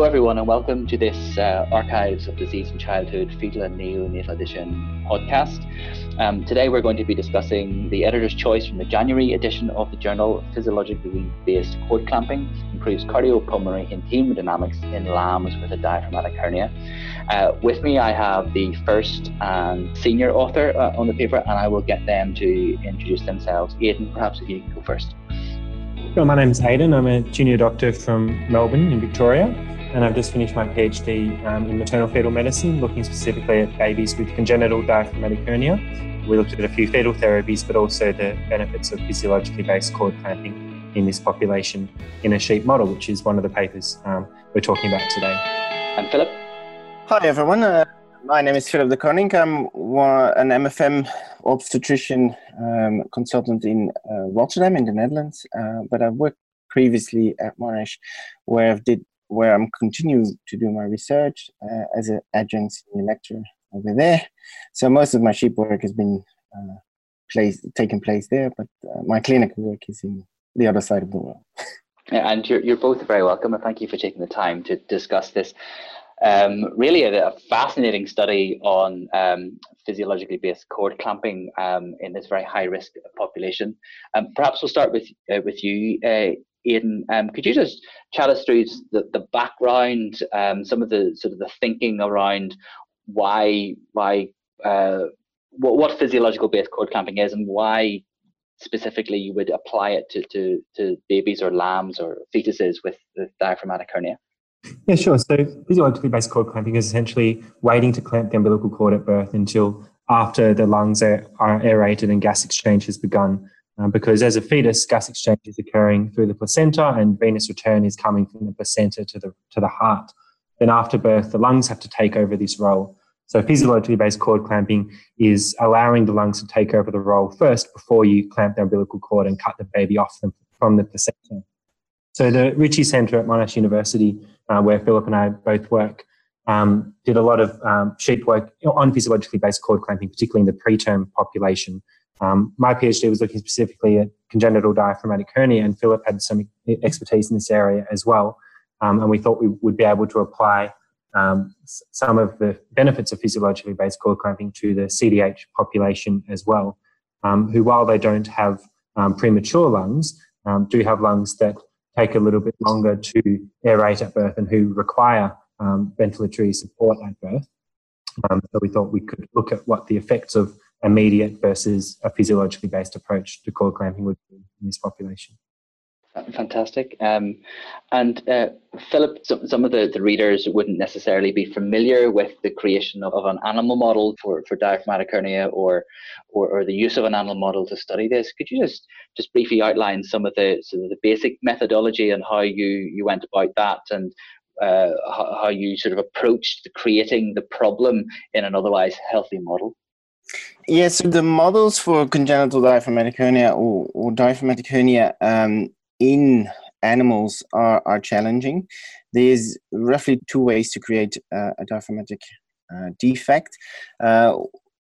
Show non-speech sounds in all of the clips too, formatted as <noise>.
Hello, everyone, and welcome to this uh, Archives of Disease in Childhood Fetal and Neonatal Edition podcast. Um, today, we're going to be discussing the editor's choice from the January edition of the journal Physiologically Based Cord Clamping Improves Cardiopulmonary and Hemodynamics in Lambs with a Diaphragmatic Hernia. Uh, with me, I have the first and senior author uh, on the paper, and I will get them to introduce themselves. Aidan, perhaps if you go first. Well, my name is Aidan. I'm a junior doctor from Melbourne in Victoria, and I've just finished my PhD um, in maternal fetal medicine, looking specifically at babies with congenital diaphragmatic hernia. We looked at a few fetal therapies, but also the benefits of physiologically based cord clamping in this population in a sheep model, which is one of the papers um, we're talking about today. And Philip? Hi, everyone. Uh, my name is Philip DeKoninck. I'm an MFM obstetrician um, consultant in uh, Rotterdam in the Netherlands, uh, but I've worked previously at Monash, where I've did where I'm continuing to do my research uh, as an adjunct senior lecturer over there. So most of my sheep work has been uh, place taking place there, but uh, my clinical work is in the other side of the world. and you're, you're both very welcome, and thank you for taking the time to discuss this um, really a, a, fascinating study on um, physiologically based cord clamping um, in this very high risk population. Um, perhaps we'll start with uh, with you, uh, Aidan. Um, could you just chat us through the, the background, um, some of the sort of the thinking around why why uh, what, what physiological based cord clamping is and why specifically you would apply it to, to, to babies or lambs or fetuses with the diaphragmatic hernia? Yeah, sure. So physiologically based cord clamping is essentially waiting to clamp the umbilical cord at birth until after the lungs are, are aerated and gas exchange has begun. Um, because as a fetus, gas exchange is occurring through the placenta and venous return is coming from the placenta to the, to the heart. Then after birth, the lungs have to take over this role. So physiologically based cord clamping is allowing the lungs to take over the role first before you clamp the umbilical cord and cut the baby off them from the placenta. So the Ritchie Centre at Monash University uh, where Philip and I both work, um, did a lot of um, sheep work on physiologically based cord clamping, particularly in the preterm population. Um, my PhD was looking specifically at congenital diaphragmatic hernia, and Philip had some expertise in this area as well. Um, and we thought we would be able to apply um, some of the benefits of physiologically based cord clamping to the CDH population as well, um, who, while they don't have premature lungs, do have lungs that take a little bit longer to aerate at birth and who require um, ventilatory support at birth. Um, so we thought we could look at what the effects of immediate versus a physiologically based approach to cord clamping would be in this population. Fantastic. Um, and uh, Philip, some, some of the, the readers wouldn't necessarily be familiar with the creation of, of an animal model for, for diaphragmatic hernia or, or, or the use of an animal model to study this. Could you just just briefly outline some of the sort of the basic methodology and how you, you went about that and uh, how, how you sort of approached the creating the problem in an otherwise healthy model? Yes, so the models for congenital diaphragmatic hernia or, or diaphragmatic hernia um, in animals are, are challenging. There's roughly two ways to create uh, a diaphragmatic uh, defect. Uh,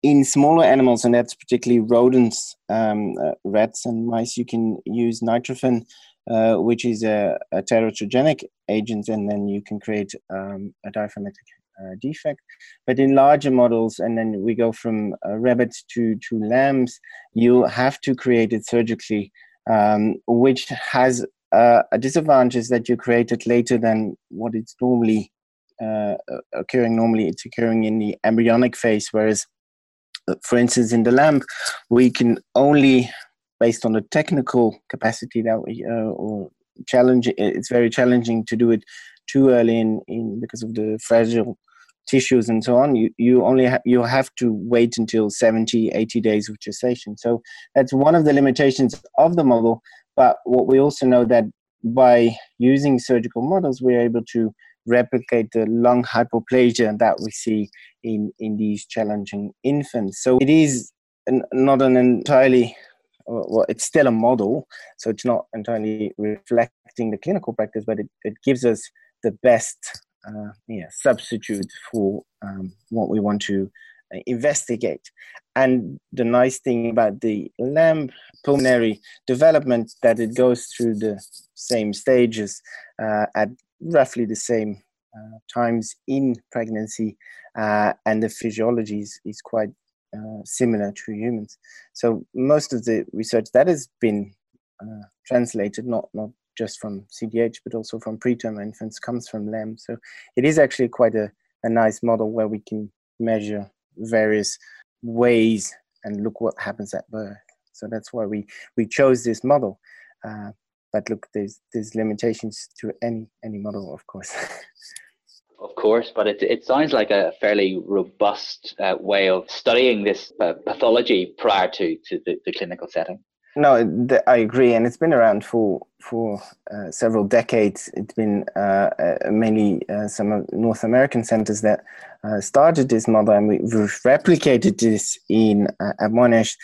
in smaller animals, and that's particularly rodents, um, uh, rats, and mice, you can use nitrophen, uh, which is a, a teratogenic agent, and then you can create um, a diaphragmatic defect. But in larger models, and then we go from uh, rabbits to, to lambs, you have to create it surgically um, which has uh, a disadvantage that you create it later than what it's normally uh, occurring. Normally, it's occurring in the embryonic phase, whereas, uh, for instance, in the lamb, we can only, based on the technical capacity that we uh, or challenge, it's very challenging to do it too early in, in because of the fragile tissues and so on you you only ha- you have to wait until 70 80 days of gestation. So that's one of the limitations of the model but what we also know that by using surgical models we're able to replicate the lung hypoplasia that we see in in these challenging infants. So it is an, not an entirely well it's still a model so it's not entirely reflecting the clinical practice but it, it gives us the best uh, yeah, substitute for um, what we want to uh, investigate. And the nice thing about the lamb pulmonary development that it goes through the same stages uh, at roughly the same uh, times in pregnancy, uh, and the physiology is, is quite uh, similar to humans. So most of the research that has been uh, translated, not not just from CDH, but also from preterm infants, comes from lamb. So it is actually quite a, a nice model where we can measure various ways and look what happens at birth. So that's why we, we chose this model. Uh, but look, there's there's limitations to any any model, of course. <laughs> of course, but it it sounds like a fairly robust uh, way of studying this uh, pathology prior to to the, the clinical setting. No, th- I agree, and it's been around for for uh, several decades. It's been uh, uh, mainly uh, some North American centers that uh, started this model, and we've replicated this in uh, at Monash,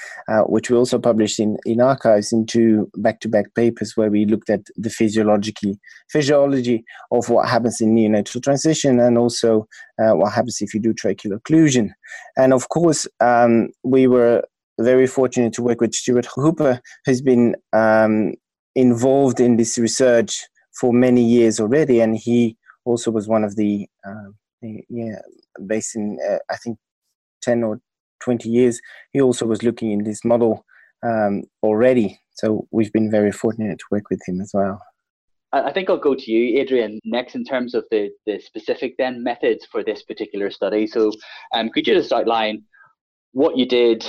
which we also published in in archives into back-to-back papers where we looked at the physiologically physiology of what happens in neonatal transition, and also what happens if you do tracheal occlusion. And of course, um, we were very fortunate to work with Stuart Hooper, who's been um, involved in this research for many years already, and he also was one of the, uh, yeah, based in uh, I think ten or twenty years. He also was looking in this model um, already, so we've been very fortunate to work with him as well. I think I'll go to you, Adrian, next in terms of the, the specific then methods for this particular study. So, um, could you just outline what you did,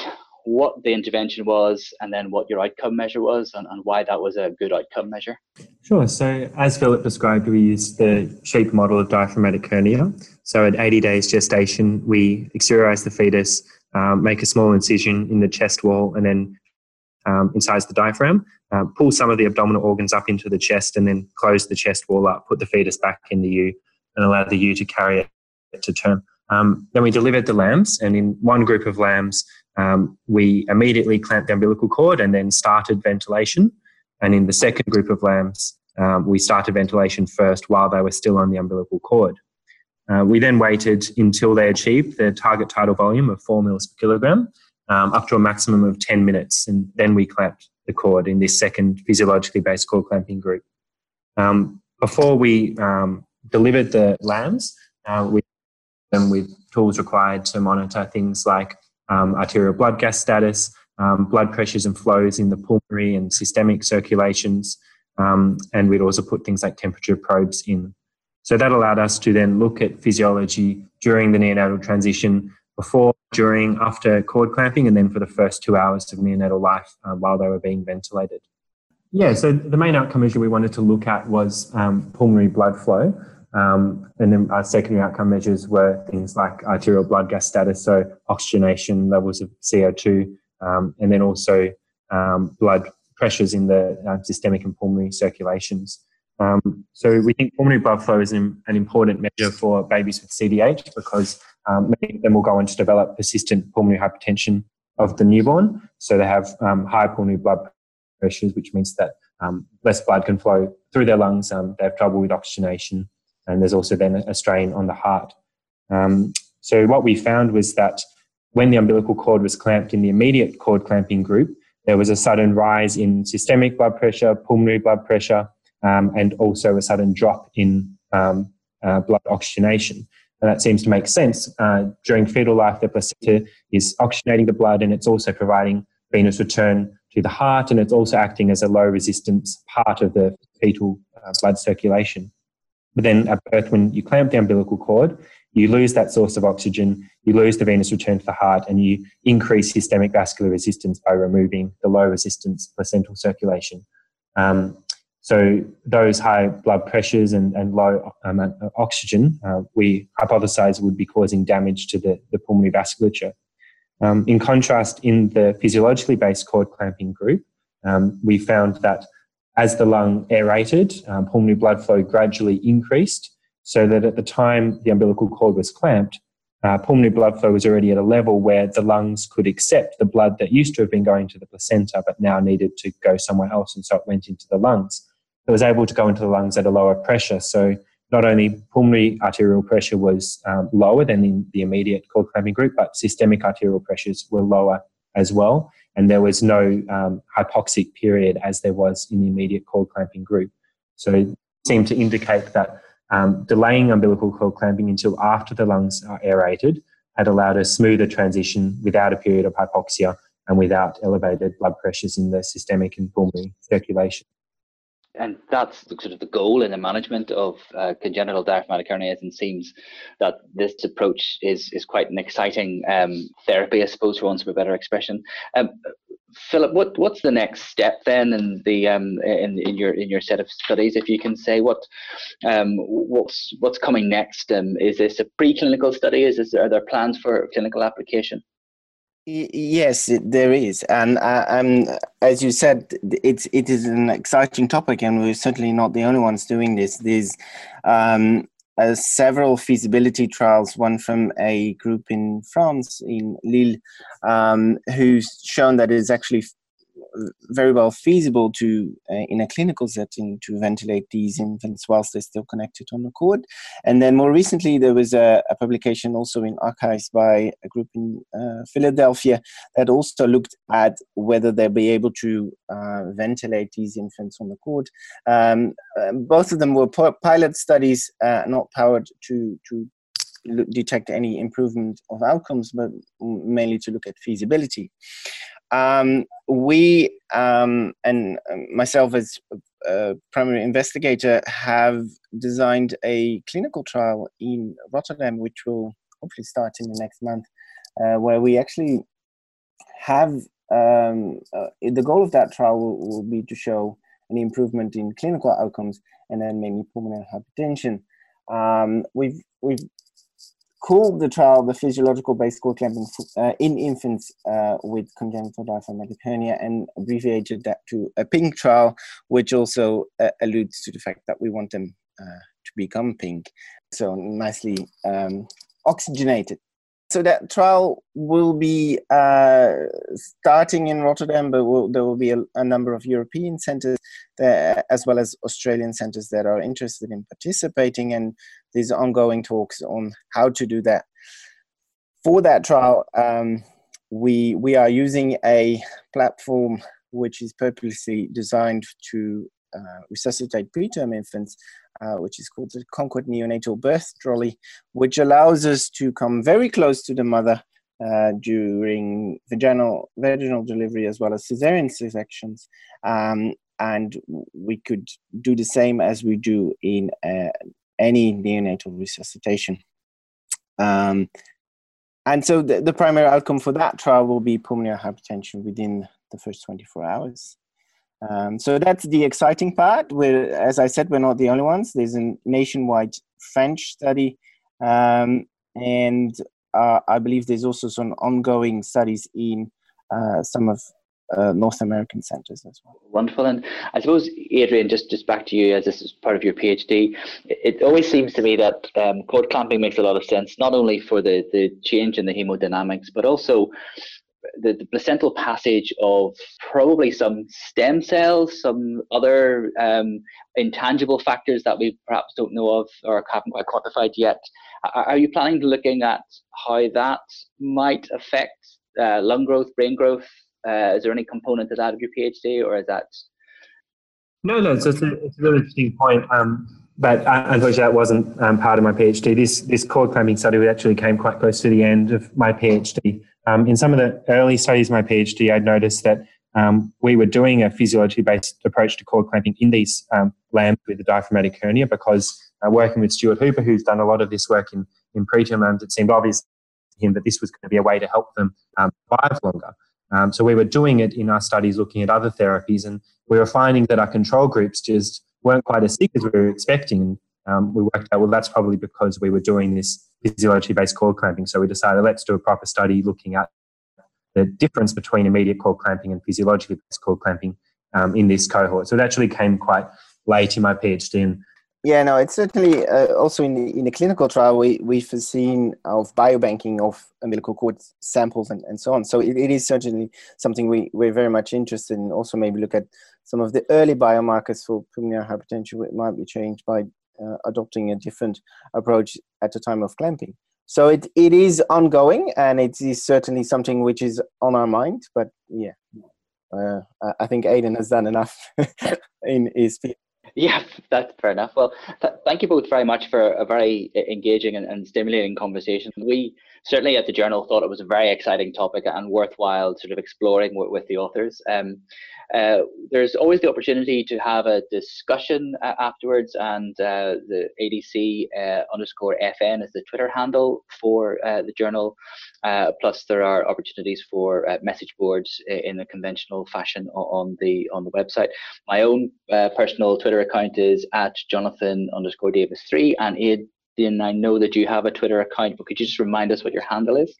what the intervention was and then what your outcome measure was and, and why that was a good outcome measure? Sure. So, as Philip described, we used the sheep model of diaphragmatic hernia. So, at 80 days gestation, we exteriorize the fetus, um, make a small incision in the chest wall, and then um, incise the diaphragm, uh, pull some of the abdominal organs up into the chest, and then close the chest wall up, put the fetus back in the ewe, and allow the ewe to carry it to term. Um, then we delivered the lambs, and in one group of lambs, um, we immediately clamped the umbilical cord and then started ventilation. And in the second group of lambs, um, we started ventilation first while they were still on the umbilical cord. Uh, we then waited until they achieved their target tidal volume of 4 mils per kilogram, um, up to a maximum of 10 minutes, and then we clamped the cord in this second physiologically based cord clamping group. Um, before we um, delivered the lambs, uh, we them with tools required to monitor things like um, arterial blood gas status, um, blood pressures and flows in the pulmonary and systemic circulations, um, and we'd also put things like temperature probes in. So that allowed us to then look at physiology during the neonatal transition, before, during, after cord clamping, and then for the first two hours of neonatal life uh, while they were being ventilated. Yeah, so the main outcome measure we wanted to look at was um, pulmonary blood flow. Um, and then our secondary outcome measures were things like arterial blood gas status, so oxygenation, levels of CO2, um, and then also um, blood pressures in the uh, systemic and pulmonary circulations. Um, so we think pulmonary blood flow is an, an, important measure for babies with CDH because um, many of them will go on to develop persistent pulmonary hypertension of the newborn. So they have um, high pulmonary blood pressures, which means that less blood can flow through their lungs. they have trouble with oxygenation and there's also then a strain on the heart. Um, so what we found was that when the umbilical cord was clamped in the immediate cord clamping group, there was a sudden rise in systemic blood pressure, pulmonary blood pressure, um, and also a sudden drop in um, uh, blood oxygenation. And that seems to make sense. Uh, during fetal life, the placenta is oxygenating the blood and it's also providing venous return to the heart and it's also acting as a low resistance part of the fetal uh, blood circulation. But then at birth, when you clamp the umbilical cord, you lose that source of oxygen, you lose the venous return to the heart, and you increase systemic vascular resistance by removing the low resistance placental circulation. Um, so those high blood pressures and, and low um, oxygen, uh, we hypothesize would be causing damage to the, the pulmonary vasculature. Um, in contrast, in the physiologically based cord clamping group, um, we found that as the lung aerated, um, pulmonary blood flow gradually increased so that at the time the umbilical cord was clamped, uh, pulmonary blood flow was already at a level where the lungs could accept the blood that used to have been going to the placenta but now needed to go somewhere else, and so it went into the lungs. It was able to go into the lungs at a lower pressure, so not only pulmonary arterial pressure was um, lower than in the immediate cord clamping group, but systemic arterial pressures were lower as well and there was no um, hypoxic period as there was in the immediate cord clamping group. So it seemed to indicate that um, delaying umbilical cord clamping until after the lungs are aerated had allowed a smoother transition without a period of hypoxia and without elevated blood pressures in the systemic and pulmonary circulation and that's the, sort of the goal in the management of uh, congenital diaphragmatic hernias and seems that this approach is is quite an exciting um, therapy, I suppose, for want of a better expression. Um, Philip, what what's the next step then in the um, in, in your in your set of studies? If you can say what um, what's what's coming next? Um, is this a preclinical study? Is this, are there plans for clinical application? Yes, there is, and uh, um, as you said, it's it is an exciting topic, and we're certainly not the only ones doing this. There's um, uh, several feasibility trials, one from a group in France, in Lille, um, who's shown that it's actually very well feasible to, uh, in a clinical setting, to ventilate these infants whilst they're still connected on the cord. And then more recently, there was a, a publication also in Archives by a group in uh, Philadelphia that also looked at whether they'll be able to uh, ventilate these infants on the cord. Um, um both of them were pilot studies, uh, not powered to to detect any improvement of outcomes, but mainly to look at feasibility. Um, we um, and um, myself as a primary investigator have designed a clinical trial in Rotterdam, which will hopefully start in the next month, uh, where we actually have um, uh, the goal of that trial will, will, be to show an improvement in clinical outcomes and then mainly pulmonary hypertension. Um, we've we've called the trial the physiological base cord clamping uh, in infants uh, with congenital diaphragmatic hernia and abbreviated that to a pink trial, which also uh, alludes to the fact that we want them uh, to become pink. So nicely um, oxygenated. So that trial will be uh, starting in Rotterdam, but will, there will be a, a, number of European centers there, as well as Australian centers that are interested in participating, and there's ongoing talks on how to do that. For that trial, um, we we are using a platform which is purposely designed to uh, resuscitate preterm infants uh, which is called the Concord Neonatal Birth Trolley, which allows us to come very close to the mother uh, during vaginal, vaginal delivery as well as cesarean sections. Um, and we could do the same as we do in uh, any neonatal resuscitation. Um, and so the, the primary outcome for that trial will be pulmonary hypertension within the first 24 hours. Um, so that's the exciting part. We're, as I said, we're not the only ones. There's a nationwide French study, um, and uh, I believe there's also some ongoing studies in uh, some of uh, North American centers as well. Wonderful, and I suppose Adrian, just just back to you as this is part of your PhD. It, it always seems to me that um, cord clamping makes a lot of sense, not only for the the change in the hemodynamics, but also the, the, placental passage of probably some stem cells, some other um, intangible factors that we perhaps don't know of or haven't quite quantified yet. Are, are you planning to looking at how that might affect uh, lung growth, brain growth? Uh, is there any component to that of your PhD, or is that? No, no. It's a, it's a really interesting point. Um, but uh, unfortunately, that wasn't um, part of my PhD. This this cord clamping study actually came quite close to the end of my PhD. Um, in some of the early studies of my PhD, I'd noticed that um, we were doing a physiology based approach to cord clamping in these um, lambs with a diaphragmatic hernia because uh, working with Stuart Hooper, who's done a lot of this work in, in preterm lambs, it seemed obvious to him that this was going to be a way to help them um, survive longer. Um, so we were doing it in our studies looking at other therapies, and we were finding that our control groups just weren't quite as sick as we were expecting. Um, we worked out, well, that's probably because we were doing this physiology based cord clamping. So we decided let's do a proper study looking at the difference between immediate cord clamping and physiologically based cord clamping um, in this cohort. So it actually came quite late in my PhD. And yeah, no, it's certainly uh, also in the, in the clinical trial, we, we've seen of biobanking of umbilical cord samples and, and so on. So it, it is certainly something we, we're very much interested in. Also, maybe look at some of the early biomarkers for pulmonary hypertension, it might be changed by uh, adopting a different approach at the time of clamping. So it, it is ongoing and it is certainly something which is on our mind. But yeah, uh, I think Aidan has done enough <laughs> in his Yeah, that's fair enough. Well, th- thank you both very much for a very engaging and, and, stimulating conversation. We certainly at the journal thought it was a very exciting topic and worthwhile sort of exploring with, with the authors. Um, uh, there's always the opportunity to have a discussion uh, afterwards, and uh, the ADC uh, underscore FN is the Twitter handle for uh, the journal. Uh, plus, there are opportunities for message boards in a conventional fashion on the on the website. My own personal Twitter account is at Jonathan underscore Davis three, and Aidan, I know that you have a Twitter account, but could you just remind us what your handle is?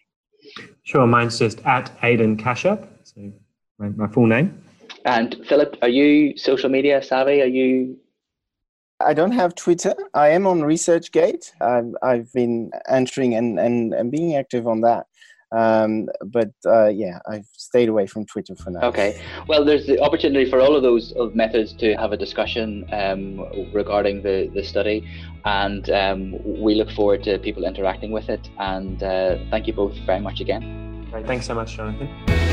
Sure, mine's just at Aidan Kashyap, so my, my full name. And Philip, are you social media savvy? Are you? I don't have Twitter. I am on ResearchGate. I've, I've been entering and, and, and being active on that. Um, but uh, yeah, I've stayed away from Twitter for now. Okay. Well, there's the opportunity for all of those of methods to have a discussion um, regarding the, the study, and um, we look forward to people interacting with it. And uh, thank you both very much again. Great. Thanks so much, Jonathan.